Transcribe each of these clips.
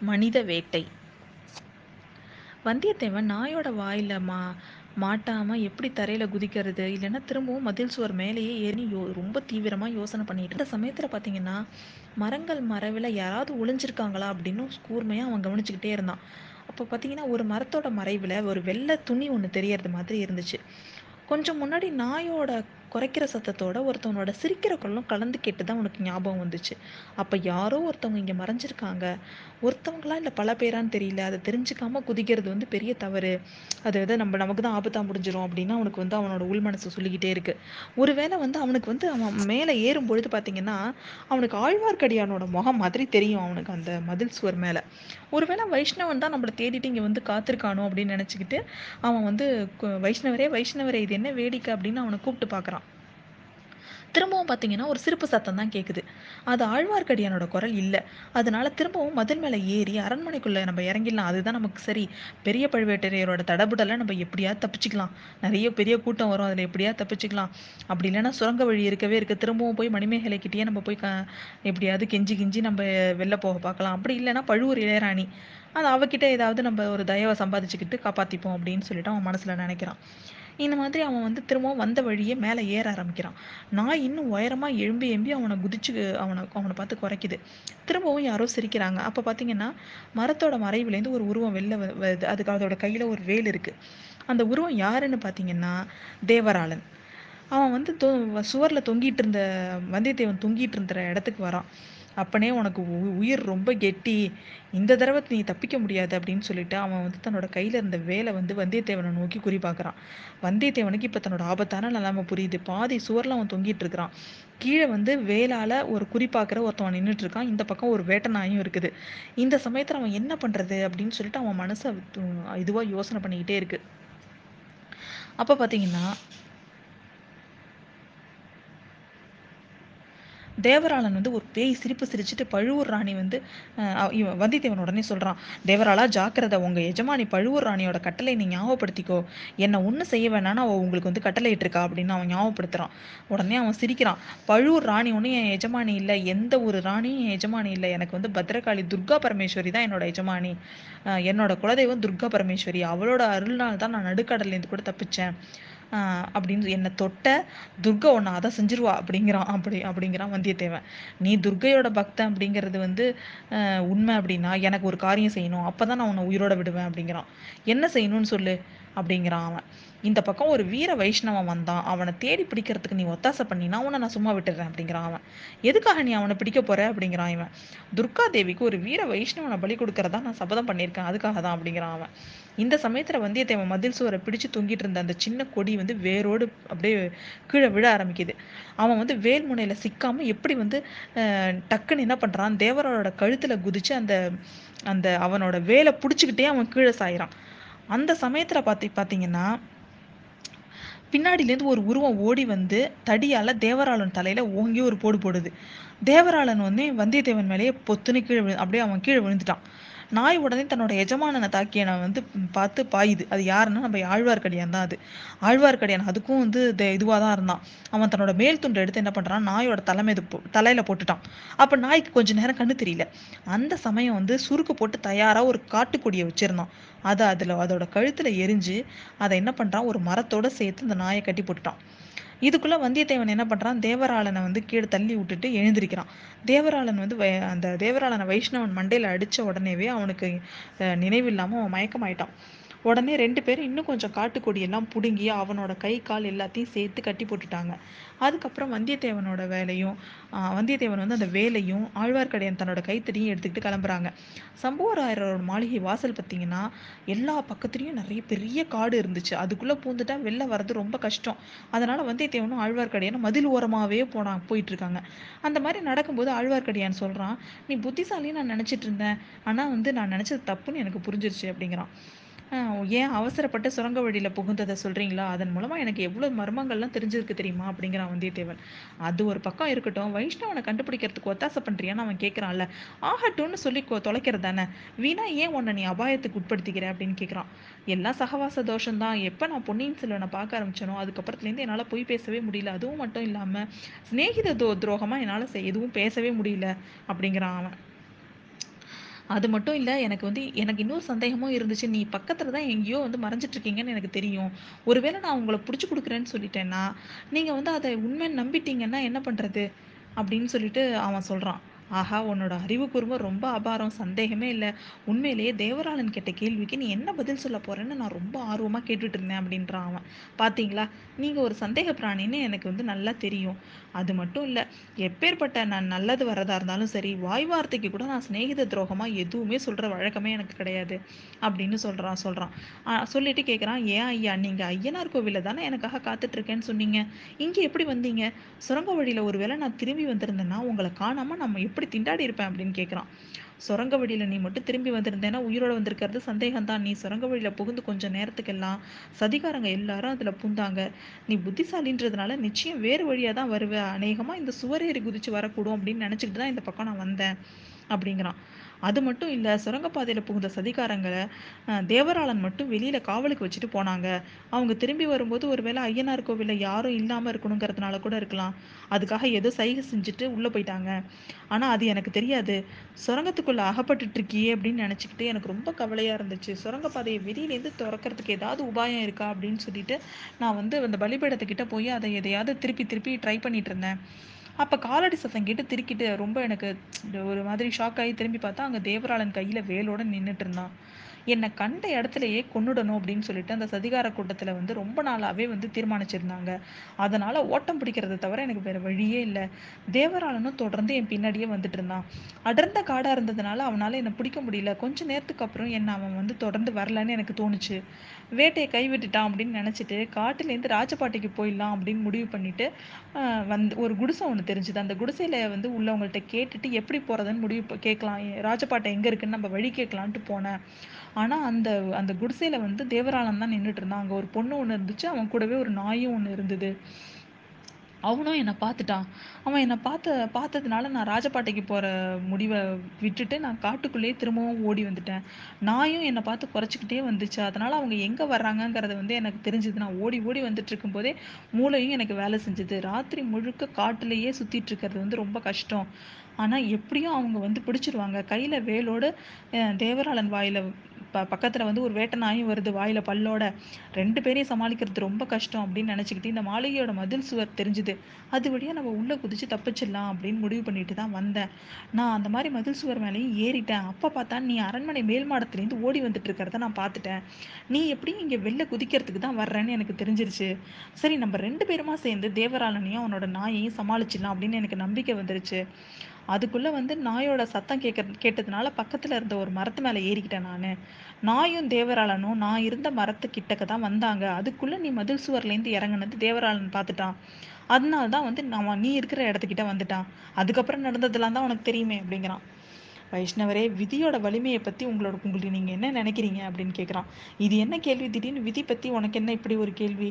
மனித வேட்டை. வந்தியத்தேவன் நாயோட வாயில மா மாட்டாம எப்படி தரையில குதிக்கிறது? இல்லைன்னா திரும்பவும் மதில் சுவர் மேலேயே ஏறி யோ ரொம்ப தீவிரமா யோசனை பண்ணிட்டு இந்த சமயத்துல பாத்தீங்கன்னா மரங்கள் மரவில் யாராவது ஒளிஞ்சிருக்காங்களா அப்படின்னு கூர்மையா அவன் கவனிச்சுக்கிட்டே இருந்தான். அப்போ பார்த்தீங்கன்னா ஒரு மரத்தோட மறைவில் ஒரு வெள்ளை துணி ஒன்று தெரியறது மாதிரி இருந்துச்சு. கொஞ்சம் முன்னாடி நாயோட குறைக்கிற சத்தத்தோட ஒருத்தவனோட சிரிக்கிற குரலும் கலந்து கேட்டு தான் உனக்கு ஞாபகம் வந்துச்சு. அப்போ யாரோ ஒருத்தவங்க இங்கே மறைஞ்சிருக்காங்க. ஒருத்தவங்களா இல்லை பல பேரான்னு தெரியல. அதை தெரிஞ்சுக்காம குதிக்கிறது வந்து பெரிய தவறு. அது வந்து நம்ம நமக்கு தான் ஆபத்தாக முடிஞ்சிடும் அப்படின்னு அவனுக்கு வந்து அவனோட உள் மனசு சொல்லிக்கிட்டே இருக்கு. ஒருவேளை வந்து அவனுக்கு வந்து அவன் மேலே ஏறும் பொழுது பார்த்தீங்கன்னா அவனுக்கு ஆழ்வார்க்கடியானோட முகம் மாதிரி தெரியும் அவனுக்கு அந்த மதில் சுவர் மேலே. ஒருவேளை வைஷ்ணவன் தான் நம்மளை தேடிட்டு இங்கே வந்து காத்திருக்கானோ அப்படின்னு நினச்சிக்கிட்டு அவன் வந்து வைஷ்ணவரே வைஷ்ணவரே இது என்ன வேடிக்கை அப்படின்னு அவனை கூப்பிட்டு பார்க்குறான் திரும்பவும் பார்த்தீங்கன்னா ஒரு சிரிப்பு சத்தம் தான் கேட்குது அது ஆழ்வார்க்கடியானோட குரல் இல்லை. அதனால திரும்பவும் மதில் மேலே ஏறி அரண்மனைக்குள்ளே நம்ம இறங்கிடலாம். அதுதான் நமக்கு சரி. பெரிய பழுவேட்டரையரோட தடபுடலை நம்ம எப்படியாவது தப்பிச்சுக்கலாம். நிறைய பெரிய கூட்டம் வரும். அதில் எப்படியாவது தப்பிச்சுக்கலாம். அப்படி இல்லைன்னா சுரங்க வழி இருக்கவே இருக்குது திரும்பவும் போய் மணிமேகலைக்கிட்டேயே நம்ம போய் க எப்படியாவது கெஞ்சி கிஞ்சி நம்ம வெளில போக பார்க்கலாம். அப்படி இல்லைன்னா பழுவூர் இளையராணி. அது அவகிட்ட ஏதாவது நம்ம ஒரு தயவை சம்பாதிச்சுக்கிட்டு காப்பாற்றிப்போம் அப்படின்னு சொல்லிட்டு அவன் மனசில் நினைக்கிறான். இந்த மாதிரி அவன் வந்து திரும்பவும் வந்த வழியே மேலே ஏற ஆரம்பிக்கிறான். நாய் இன்னும் உயரமாக எழும்பி எம்பி அவனை குதிச்சு அவனை அவனை பார்த்து குறைக்குது. திரும்பவும் யாரோ சிரிக்கிறாங்க. அப்போ பார்த்தீங்கன்னா மரத்தோட மறைவுலேருந்து ஒரு உருவம் வெளில வருது. அதுக்கு அதோட கையில் ஒரு வேல் இருக்குது அந்த உருவம் யாருன்னு பார்த்தீங்கன்னா தேவராளன். அவன் வந்து தொ சுவரில் தொங்கிட்டு இருந்த வந்தியத்தேவன் தொங்கிட்டு இருந்த இடத்துக்கு வரான். அப்பனே உனக்கு உயிர் ரொம்ப கெட்டி. இந்த தடவை நீ தப்பிக்க முடியாது அப்படின்னு சொல்லிட்டு அவன் வந்து தன்னோட கையில் இருந்த வேலை வந்து வந்தியத்தேவனை நோக்கி குறி பார்க்குறான். வந்தியத்தேவனுக்கு இப்போ தன்னோட ஆபத்தான நிலைமை புரியுது. பாதி சுவரில் அவன் தொங்கிட்டு இருக்கிறான். கீழே வந்து வேலால் ஒரு குறிப்பாக்குற ஒருத்தவன் நின்றுட்டு இருக்கான். இந்த பக்கம் ஒரு வேட்டை நாயும் இருக்குது. இந்த சமயத்தில் அவன் என்ன பண்ணுறது அப்படின்னு சொல்லிட்டு அவன் மனசை இதுவாக யோசனை பண்ணிக்கிட்டே இருக்கு. அப்போ பார்த்தீங்கன்னா தேவராளன் வந்து ஒரு பேய் சிரிப்பு சிரிச்சுட்டு பழுவூர் ராணி வந்து வந்தியத்தேவன் உடனே சொல்கிறான் தேவராளா ஜாக்கிரதை உங்கள் எஜமானி பழுவூர் ராணியோட கட்டளை நீ ஞாபகப்படுத்திக்கோ. என்னை ஒன்றும் செய்ய வேணான்னு அவள் உங்களுக்கு வந்து கட்டளை இட்டிருக்கா அப்படின்னு அவன் ஞாபகப்படுத்துகிறான் உடனே அவன் சிரிக்கிறான் பழுவூர் ராணி ஒன்றும் என் எஜமானி இல்லை எந்த ஒரு ராணியும் என் எஜமானி இல்லை. எனக்கு வந்து பத்ரகாளி துர்கா பரமேஸ்வரி தான் என்னோட எஜமானி. என்னோட குலதெய்வம் துர்கா பரமேஸ்வரி. அவளோட அருள்னால் தான் நான் நடுக்கடல்லேருந்து கூட தப்பிச்சேன். அப்படின்னு என்னை தொட்ட துர்கை ஒன்று அதை செஞ்சிருவா அப்படிங்கிறான் அப்படி அப்படிங்கிறான் வந்தியத்தேவன். நீ துர்கையோட பக்தன் அப்படிங்கிறது வந்து உண்மை அப்படின்னா எனக்கு ஒரு காரியம் செய்யணும் அப்போ தான் நான் உன்னை உயிரோட விடுவேன் அப்படிங்கிறான். என்ன செய்யணும்னு சொல்லு? அப்படிங்கிறான் அவன். இந்த பக்கம் ஒரு வீர வைஷ்ணவன் வந்தான். அவனை தேடி பிடிக்கிறதுக்கு நீ ஒத்தாசை பண்ணினா உன்னை நான் சும்மா விட்டுறேன் அப்படிங்கிறான் அவன். எதுக்காக நீ அவனை பிடிக்க போற? அப்படிங்கிறான் இவன். துர்கா தேவிக்கு ஒரு வீர வைஷ்ணவனை பலி கொடுக்கறதா நான் சபதம் பண்ணியிருக்கேன். அதுக்காக தான் அப்படிங்கிறான் அவன். இந்த சமயத்துல வந்தியத்தேவன் மதில் சுவரை பிடிச்சு தொங்கிட்டு இருந்த அந்த சின்ன கொடி வந்து வேரோடு அப்படியே கீழே விழ ஆரம்பிக்குது. அவன் வந்து வேல்முனையில சிக்காம எப்படி வந்து டக்குன்னு என்ன பண்றான்? தேவரோட கழுத்துல குதிச்சு அந்த அந்த அவனோட வேலை பிடிச்சிக்கிட்டே அவன் கீழே சாயிறான். அந்த சமயத்துல பார்த்தி பார்த்தீங்கன்னா பின்னாடிலேருந்து ஒரு உருவம் ஓடி வந்து தடியால தேவராளன் தலையில ஓங்கி ஒரு போடு போடுது. தேவராளன் வந்து வந்தியத்தேவன் மேலேயே பொத்துன்னு கீழே விழு அப்படியே அவன் கீழே விழுந்துட்டான். நாய் உடனே தன்னோட எஜமானனை தாக்கியனை வந்து பார்த்து பாயுது அது யாருன்னா நம்ம ஆழ்வார்க்கடியான் தான் அது. ஆழ்வார்க்கடியான் அதுக்கும் வந்து இதுவாக தான் இருந்தான். அவன் தன்னோட மேல் துண்டை எடுத்து என்ன பண்ணுறான் நாயோட தலைமை தலையில போட்டுட்டான். அப்போ நாய்க்கு கொஞ்ச நேரம் கண்ணு தெரியல. அந்த சமயம் வந்து சுருக்கு போட்டு தயாராக ஒரு காட்டுக்கொடியை வச்சிருந்தான். அதை அதில் அதோட கழுத்தில் எரிஞ்சு அதை என்ன பண்ணுறான் ஒரு மரத்தோட சேர்த்து அந்த நாயை கட்டி போட்டுட்டான். இதுக்குள்ள வந்தியத்தேவன் என்ன பண்றான்? தேவராளனை வந்து கீழே தள்ளி விட்டுட்டு எழுந்திருக்கிறான். தேவராளன் வந்து அந்த தேவராளனை வைஷ்ணவன் மண்டையில அடிச்ச உடனேவே அவனுக்கு நினைவில்லாம அவன் மயக்கமாயிட்டான். உடனே ரெண்டு பேரும் இன்னும் கொஞ்சம் காட்டுக்கொடியெல்லாம் பிடுங்கி அவனோட கை கால் எல்லாத்தையும் சேர்த்து கட்டி போட்டுட்டாங்க. அதுக்கப்புறம் வந்தியத்தேவனோட வேலையும் வந்தியத்தேவன் வந்து அந்த வேலையும் ஆழ்வார்க்கடையன் தன்னோட கைத்தடியும் எடுத்துக்கிட்டு கிளம்புறாங்க. சம்புவராயரோட மாளிகை வாசல் பார்த்தீங்கன்னா எல்லா பக்கத்துலேயும் நிறைய பெரிய காடு இருந்துச்சு. அதுக்குள்ளே பூந்துட்டா வெளில வர்றது ரொம்ப கஷ்டம். அதனால் வந்தியத்தேவனும் ஆழ்வார்க்கடியானும் மதில் ஓரமாகவே போனான் போயிட்டு இருக்காங்க அந்த மாதிரி நடக்கும்போது ஆழ்வார்க்கடியான் சொல்கிறான் நீ புத்திசாலின்னு நான் நினச்சிட்டு இருந்தேன். ஆனால் வந்து நான் நினச்சது தப்புன்னு எனக்கு புரிஞ்சிருச்சு அப்படிங்கிறான். ஏன் அவசரப்பட்டு சுரங்க வழியில் புகுந்ததை சொல்கிறீங்களா அதன் மூலமாக எனக்கு எவ்வளோ மர்மங்கள்லாம் தெரிஞ்சிருக்கு தெரியுமா? அப்படிங்கிறான் வந்தியத்தேவன். அது ஒரு பக்கம் இருக்கட்டும். வைஷ்ணவனை கண்டுபிடிக்கிறதுக்கு ஒத்தாசை பண்ணுறியான்னு அவன் கேட்குறான்ல ஆகட்டும்னு சொல்லி தொலைக்கிறது தானே? வீணா ஏன் உன்னை நீ அபாயத்துக்கு உட்படுத்திக்கிற அப்படின்னு கேட்குறான் எல்லாம் சகவாச தோஷம் தான் எப்போ நான் பொன்னியின் செல்வனை பார்க்க ஆரம்பிச்சனோ அதுக்கப்புறத்துலேருந்து என்னால் போய் பேசவே முடியல. அதுவும் மட்டும் இல்லாமல் சிநேகித தோ துரோகமாக என்னால் எதுவும் பேசவே முடியல அப்படிங்கிறான் அவன். அது மட்டும் இல்ல, எனக்கு வந்து எனக்கு இன்னொரு சந்தேகமும் இருந்துச்சு. நீ பக்கத்தில் தான் எங்கேயோ வந்து மறைஞ்சிட்டு இருக்கீங்கன்னு எனக்கு தெரியும். ஒருவேளை நான் உங்களை புடிச்சு குடுக்குறேன்னு சொல்லிட்டேன்னா, நீங்க வந்து அதை உண்மைன்னு நம்பிட்டீங்கன்னா என்ன பண்றது? அப்படின்னு சொல்லிட்டு அவன் சொல்றான். ஆஹா! உன்னோட அறிவு கூர்மை ரொம்ப அபாரம். சந்தேகமே இல்லை உண்மையிலேயே தேவராளன் கேட்ட கேள்விக்கு நீ என்ன பதில் சொல்ல போறேன்னு நான் ரொம்ப ஆர்வமாக கேட்டுட்டு இருந்தேன் அப்படின்றான் அவன். பார்த்தீங்களா நீங்கள் ஒரு சந்தேக பிராணின்னு எனக்கு வந்து நல்லா தெரியும். அது மட்டும் இல்லை எப்பேர்ப்பட்ட நான் நல்லது வரதா இருந்தாலும் சரி, வாய் வார்த்தைக்கு கூட நான் சிநேகித துரோகமாக எதுவுமே சொல்கிற வழக்கமே எனக்கு கிடையாது. அப்படின்னு சொல்கிறான் சொல்கிறான் சொல்லிட்டு கேட்குறான், "ஏன் ஐயா, நீங்கள் ஐயனார் கோவிலில் தானே எனக்காக காத்துட்ருக்கேன்னு சொன்னீங்க. இங்கே எப்படி வந்தீங்க? சுரங்க வழியில் ஒருவேளை நான் திரும்பி வந்திருந்தேன்னா, உங்களை காணாமல் நம்ம எப்படி திண்டாடி இருப்பேன்?" அப்படின்னு கேட்குறான். "சுரங்க வழியில் நீ மட்டும் திரும்பி வந்திருந்தேன்னா, உயிரோட வந்திருக்கிறது சந்தேகம் தான். நீ சுரங்க வழியில புகுந்து கொஞ்சம் நேரத்துக்கெல்லாம் சதிகாரங்க எல்லாரும் அதில் பூந்தாங்க. நீ புத்திசாலின்றதுனால நிச்சயம் வேறு வழியாக தான் வருவ. அநேகமாக இந்த சுவரேறி குதிச்சு வரக்கூடும் அப்படின்னு நினச்சிக்கிட்டு தான் இந்த பக்கம் நான் வந்தேன்." அப்படிங்கிறான். அது மட்டும் இல்லை சுரங்கப்பாதையில் புகுந்த சதிகாரங்களை தேவராளன் மட்டும் வெளியில் காவலுக்கு வச்சுட்டு போனாங்க. அவங்க திரும்பி வரும்போது ஒருவேளை ஐயனார் கோவிலில் யாரும் இல்லாமல் இருக்கணுங்கிறதுனால கூட இருக்கலாம். அதுக்காக ஏதோ சைகை செஞ்சுட்டு உள்ளே போயிட்டாங்க. ஆனால் அது எனக்கு தெரியாது. சுரங்கத்துக்குள்ளே அகப்பட்டுட்டு இருக்கியே அப்படின்னு நினச்சிக்கிட்டு எனக்கு ரொம்ப கவலையாக இருந்துச்சு. சுரங்கப்பாதையை வெளியிலேருந்து திறக்கிறதுக்கு ஏதாவது உபாயம் இருக்கா? அப்படின்னு சொல்லிட்டு நான் வந்து அந்த பலிபீடத்துக்கிட்ட போய் அதை எதையாவது திருப்பி திருப்பி ட்ரை பண்ணிட்டு இருந்தேன். அப்போ காலடி சத்தம் கேட்டு திருக்கிட்டு ரொம்ப எனக்கு ஒரு மாதிரி ஷாக் ஆகி திரும்பி பார்த்தா, அங்கே தேவராளன் கையில் வேலோட நின்றுட்டு இருந்தான். என்னை கண்ட இடத்துலையே கொன்னுடணும் அப்படின்னு சொல்லிட்டு அந்த சதிகார கூட்டத்துல வந்து ரொம்ப நாளாவே வந்து தீர்மானிச்சிருந்தாங்க. அதனால ஓட்டம் பிடிக்கிறத தவிர எனக்கு வேற வழியே இல்லை தேவராளனும் தொடர்ந்து என் பின்னாடியே வந்துட்டு இருந்தான். அடர்ந்த காடா இருந்ததுனால அவனால என்னை பிடிக்க முடியல. கொஞ்ச நேரத்துக்கு அப்புறம் என்ன அவன் வந்து தொடர்ந்து வரலன்னு எனக்கு தோணுச்சு. வேட்டையை கைவிட்டுட்டான் அப்படின்னு நினச்சிட்டு காட்டுலேருந்து ராஜபாட்டைக்கு போயிடலாம் அப்படின்னு முடிவு பண்ணிட்டு, வந்து ஒரு குடிசை ஒன்று தெரிஞ்சுது. அந்த குடிசையில வந்து உள்ளவங்கள்ட்ட கேட்டுட்டு எப்படி போறதுன்னு முடிவு கேட்கலாம். ராஜபாட்டை எங்க இருக்குன்னு நம்ம வழி கேட்கலான்ட்டு போனேன். ஆனால் அந்த அந்த குடிசையில் வந்து தேவராளன் தான் நின்றுட்டு இருந்தான். அங்கே ஒரு பொண்ணு ஒன்று இருந்துச்சு. அவன் கூடவே ஒரு நாயும் ஒன்று இருந்தது. அவனும் என்னை பார்த்துட்டான். அவன் என்னை பார்த்த பார்த்ததுனால நான் ராஜபாட்டைக்கு போகிற முடிவை விட்டுட்டு, நான் காட்டுக்குள்ளேயே திரும்பவும் ஓடி வந்துட்டேன். நாயும் என்னை பார்த்து குறைச்சிக்கிட்டே வந்துச்சு. அதனால் அவங்க எங்கே வர்றாங்கங்கிறது வந்து எனக்கு தெரிஞ்சது. நான் ஓடி ஓடி வந்துட்டுருக்கும்போதே, மூளையும் எனக்கு வேலை செஞ்சுது ராத்திரி முழுக்க காட்டுலேயே சுற்றிட்டு இருக்கிறது வந்து ரொம்ப கஷ்டம். ஆனால் எப்படியும் அவங்க வந்து பிடிச்சிருவாங்க கையில் வேலோடு தேவராளன் வாயில் ப வந்து ஒரு வேட்டை நாயும் வருது வாயில் பல்லோட. ரெண்டு பேரையும் சமாளிக்கிறது ரொம்ப கஷ்டம் அப்படின்னு நினச்சிக்கிட்டு இந்த மாளிகையோட மதில் சுவர் தெரிஞ்சுது. அது வழியாக நம்ம உள்ளே குதிச்சு தப்பிச்சிடலாம் அப்படின்னு முடிவு பண்ணிட்டு தான் வந்தேன். நான் அந்த மாதிரி மதில் சுவர் மேலேயும் ஏறிட்டேன். அப்போ பார்த்தா நீ அரண்மனை மேல் மாடத்துலேருந்து ஓடி வந்துட்டு இருக்கிறத நான் பார்த்துட்டேன். நீ எப்படியும் இங்கே வெளில குதிக்கிறதுக்கு தான் வர்றேன்னு எனக்கு தெரிஞ்சிருச்சு. சரி நம்ம ரெண்டு பேருமா சேர்ந்து தேவராளனையும், அவனோட நாயையும் சமாளிச்சிடலாம் அப்படின்னு எனக்கு நம்பிக்கை வந்துருச்சு. அதுக்குள்ள வந்து நாயோட சத்தம் கேட்க கேட்டதுனால பக்கத்துல இருந்த ஒரு மரத்து மேல ஏறிக்கிட்டேன் நானு. நாயும் தேவராளனும் நான் இருந்த மரத்து கிட்டக்க தான் வந்தாங்க. அதுக்குள்ள நீ மதில் சுவர்லேருந்து இறங்குனது தேவராளன் பார்த்துட்டான். அதனால தான் வந்து நான் நீ இருக்கிற இடத்துக்கிட்ட வந்துட்டான். அதுக்கப்புறம் நடந்ததெல்லாம் தான் உனக்கு தெரியுமே அப்படிங்கிறான். வைஷ்ணவரே, விதியோட வலிமையை பத்தி உங்களோட உங்களுக்கு நீங்க என்ன நினைக்கிறீங்க? அப்படின்னு கேட்குறான். இது என்ன கேள்வி? திடீர்னு விதி பத்தி உனக்கு என்ன இப்படி ஒரு கேள்வி?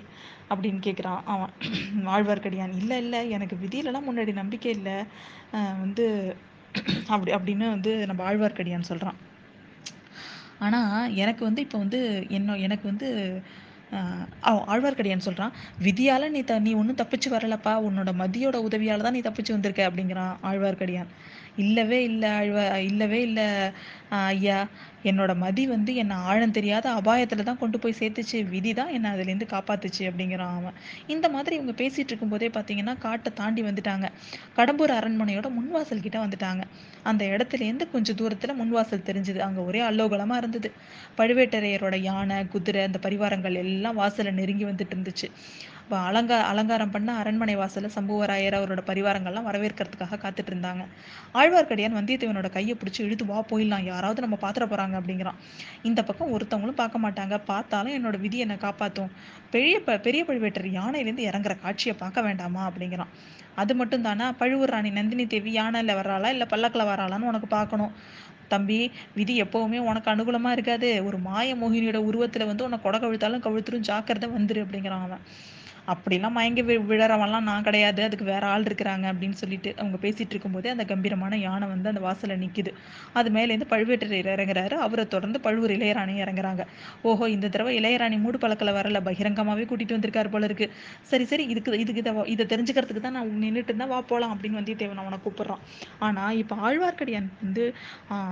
அப்படின்னு கேட்குறான் அவன். ஆழ்வார்க்கடியான். இல்ல, இல்ல எனக்கு விதியிலலாம் முன்னாடி நம்பிக்கை இல்ல. வந்து அப்படி அப்படின்னு வந்து நம்ம ஆழ்வார்க்கடியான் சொல்றான். ஆனா, எனக்கு வந்து இப்ப வந்து என்ன எனக்கு வந்து ஆழ்வார்க்கடியான் சொல்றான், "விதியால நீ த நீ ஒன்றும் தப்பிச்சு வரலப்பா. உன்னோட மதியோட உதவியால தான் நீ தப்பிச்சு வந்திருக்க" அப்படிங்கிறான் ஆழ்வார்க்கடியான். "இல்லவே இல்லை ஆழ்வா இல்லவே இல்லை ஐயா. என்னோட மதி வந்து என்னை ஆழம் தெரியாத அபாயத்தில் தான் கொண்டு போய் சேர்த்துச்சு. விதி தான் என்னை அதுலேருந்து காப்பாத்துச்சு" அப்படிங்கிறான் அவன். இந்த மாதிரி இவங்க பேசிட்டு இருக்கும்போதே பார்த்தீங்கன்னா, காட்டை தாண்டி வந்துட்டாங்க. கடம்பூர் அரண்மனையோட முன்வாசல் கிட்ட வந்துட்டாங்க. அந்த இடத்துலேருந்து கொஞ்சம் தூரத்தில் முன்வாசல் தெரிஞ்சுது அங்கே ஒரே அல்லோகலமாக இருந்தது. பழுவேட்டரையரோட யானை, குதிரை, அந்த பரிவாரங்கள் எல்லாம் வாசலை நெருங்கி வந்துட்டு இருந்துச்சு. இப்போ அலங்கா அலங்காரம் பண்ண அரண்மனை வாசலில் சம்புவராயர், அவரோட பரிவாரங்கள்லாம் வரவேற்கிறதுக்காக காத்துட்டு இருந்தாங்க. ஆழ்வார்க்கடியான் வந்தியத்தேவனோட கையை பிடிச்சி இழுத்து "வா போயிடலாம். யாராவது நம்ம பாத்திர போறாங்க" அப்படிங்கிறான். இந்த பக்கம் ஒருத்தவங்களும் பார்க்க மாட்டாங்க. பார்த்தாலும் என்னோட விதி என்ன காப்பாற்றும் பெரிய ப பெரிய பழுவேட்டர் யானையிலேருந்து இறங்குற காட்சியை பார்க்க வேண்டாமா? அப்படிங்கிறான். அது மட்டும் தானா? பழுவூர் ராணி நந்தினி தேவி யானையில் வர்றாளா? இல்லை பல்லக்கில் வராளான்னு உனக்கு பார்க்கணும். தம்பி, விதி எப்பவுமே உனக்கு அனுகூலமா இருக்காது. ஒரு மாய மோகினியோட உருவத்துல வந்து உன்னை கொடை கவிழ்த்தாலும் கவிழ்த்துரும். ஜாக்கிரதை வந்துரு அப்படிங்கிறான் அவன். அப்படிலாம் மயங்கி வி விழறவன்லாம் நான் கிடையாது. அதுக்கு வேற ஆள் இருக்கிறாங்க அப்படின்னு சொல்லிட்டு அவங்க பேசிட்டு இருக்கும்போதே அந்த கம்பீரமான யானை வந்து அந்த வாசலில் நிக்குது. அது மேலேருந்து பழுவேட்டரையர் இறங்குறாரு. அவரை தொடர்ந்து பழுவூர் இளையராணி இறங்குறாங்க. ஓஹோ! இந்த தடவை இளையராணி மூடு பழக்கல வரல. பகிரங்கமாவே கூட்டிட்டு வந்திருக்காரு போல இருக்கு. சரி, சரி இதுக்கு இதுக்கு இதை இதை தெரிஞ்சுக்கிறதுக்கு தான் நான் நின்றுட்டு இருந்தால் வா போலாம் அப்படின்னு வந்தியத்தேவன் அவனை கூப்பிடுறான். ஆனா இப்ப ஆழ்வார்க்கடியான் வந்து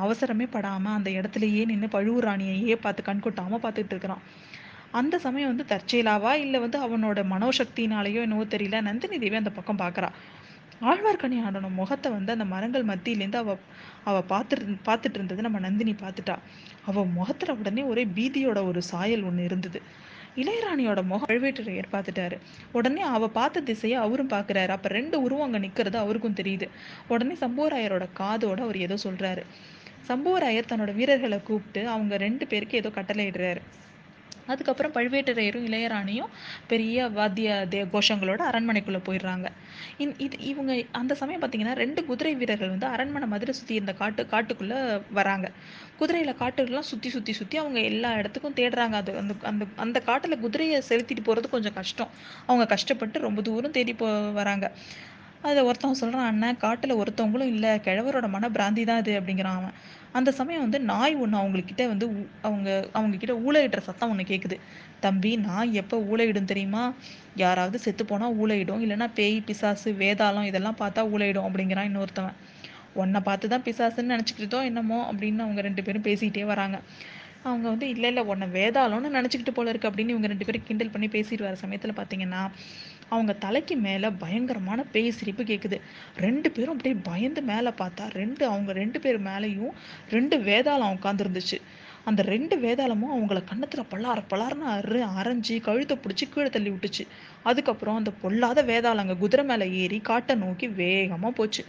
அவசரமே படாம அந்த இடத்துலையே நின்று பழுவூர் ராணியையே பார்த்து கண் கொட்டாம பார்த்துட்டு இருக்கிறான். அந்த சமயம் வந்து தற்செயலாவா இல்லை வந்து அவனோட மனோசக்தினாலேயோ என்னவோ தெரியல. நந்தினி தேவி அந்த பக்கம் பார்க்குறா. ஆழ்வார்க்கடியானோட முகத்தை வந்து அந்த மரங்கள் மத்தியிலேருந்து அவ அவ பார்த்துட்டு பார்த்துட்டு இருந்தது நம்ம நந்தினி பார்த்துட்டா. அவ முகத்துல உடனே ஒரே பீதியோட ஒரு சாயல் ஒன்று இருந்தது. இளையராணியோட முகம் பழுவேட்டரையர் பார்த்துட்டாரு. உடனே அவ பார்த்த திசையை அவரும் பார்க்குறாரு. அப்ப ரெண்டு உருவம் அங்க நிற்கிறது அவருக்கும் தெரியுது. உடனே சம்புவராயரோட காதோட அவர் ஏதோ சொல்றாரு. சம்புவராயர் தன்னோட வீரர்களை கூப்பிட்டு அவங்க ரெண்டு பேருக்கு ஏதோ கட்டளையிடுறாரு. அதுக்கப்புறம் பழுவேட்டரையரும், இளையராணியும் பெரிய வாத்திய தே கோஷங்களோட அரண்மனைக்குள்ளே போயிடுறாங்க. இந் இது இவங்க அந்த சமயம் பார்த்தீங்கன்னா ரெண்டு குதிரை வீரர்கள் வந்து அரண்மனை மதுரை சுற்றி இருந்த காட்டு காட்டுக்குள்ளே வராங்க. குதிரையில் காட்டுலாம் சுற்றி சுற்றி சுற்றி அவங்க எல்லா இடத்துக்கும் தேடுறாங்க. அது அந்த அந்த அந்த காட்டில் குதிரையை செலுத்திட்டு போகிறது கொஞ்சம் கஷ்டம். அவங்க கஷ்டப்பட்டு ரொம்ப தூரம் தேடி போ வராங்க. அதை ஒருத்தவன் சொல்கிறான் "அண்ணன் காட்டில் ஒருத்தவங்களும் இல்லை கிழவரோட மனப்பிராந்தி தான் இது" அப்படிங்கிறான் அவன். அந்த சமயம் வந்து நாய் ஒன்று அவங்கக்கிட்ட வந்து ஊ அவங்க அவங்கக்கிட்ட ஊழையிடுற சத்தம் ஒன்று கேட்குது. "தம்பி நாய் எப்போ ஊழையிடும் தெரியுமா? யாராவது செத்து போனால் ஊழையிடும் இல்லைன்னா பேய், பிசாசு, வேதாளம் இதெல்லாம் பார்த்தா ஊழையிடும் அப்படிங்கிறான் இன்னொருத்தவன். உன்னை பார்த்து தான் பிசாசுன்னு நினச்சிக்கிட்டதோ என்னமோ" அப்படின்னு அவங்க ரெண்டு பேரும் பேசிக்கிட்டே வராங்க. அவங்க வந்து இல்லை இல்லை உன்னை வேதாளம்னு நினச்சிக்கிட்டு போல இருக்கு" அப்படின்னு இவங்க ரெண்டு பேரும் கிண்டல் பண்ணி பேசிட்டு வர சமயத்தில் பார்த்தீங்கன்னா, அவங்க தலைக்கு மேலே பயங்கரமான பேய் சிரிப்பு கேட்குது. ரெண்டு பேரும் அப்படியே பயந்து மேலே பார்த்தா ரெண்டு அவங்க ரெண்டு பேர் மேலேயும் ரெண்டு வேதாளம் உட்காந்துருந்துச்சு அந்த ரெண்டு வேதாளமும் அவங்கள கண்ணத்தில் பல்லார பலார்ன்னு அரு அரைஞ்சு கழுத்தை பிடிச்சி கீழே தள்ளி விட்டுச்சு. அதுக்கப்புறம் அந்த பொல்லாத வேதாளங்க குதிரை மேலே ஏறி காட்டை நோக்கி வேகமாக போச்சு.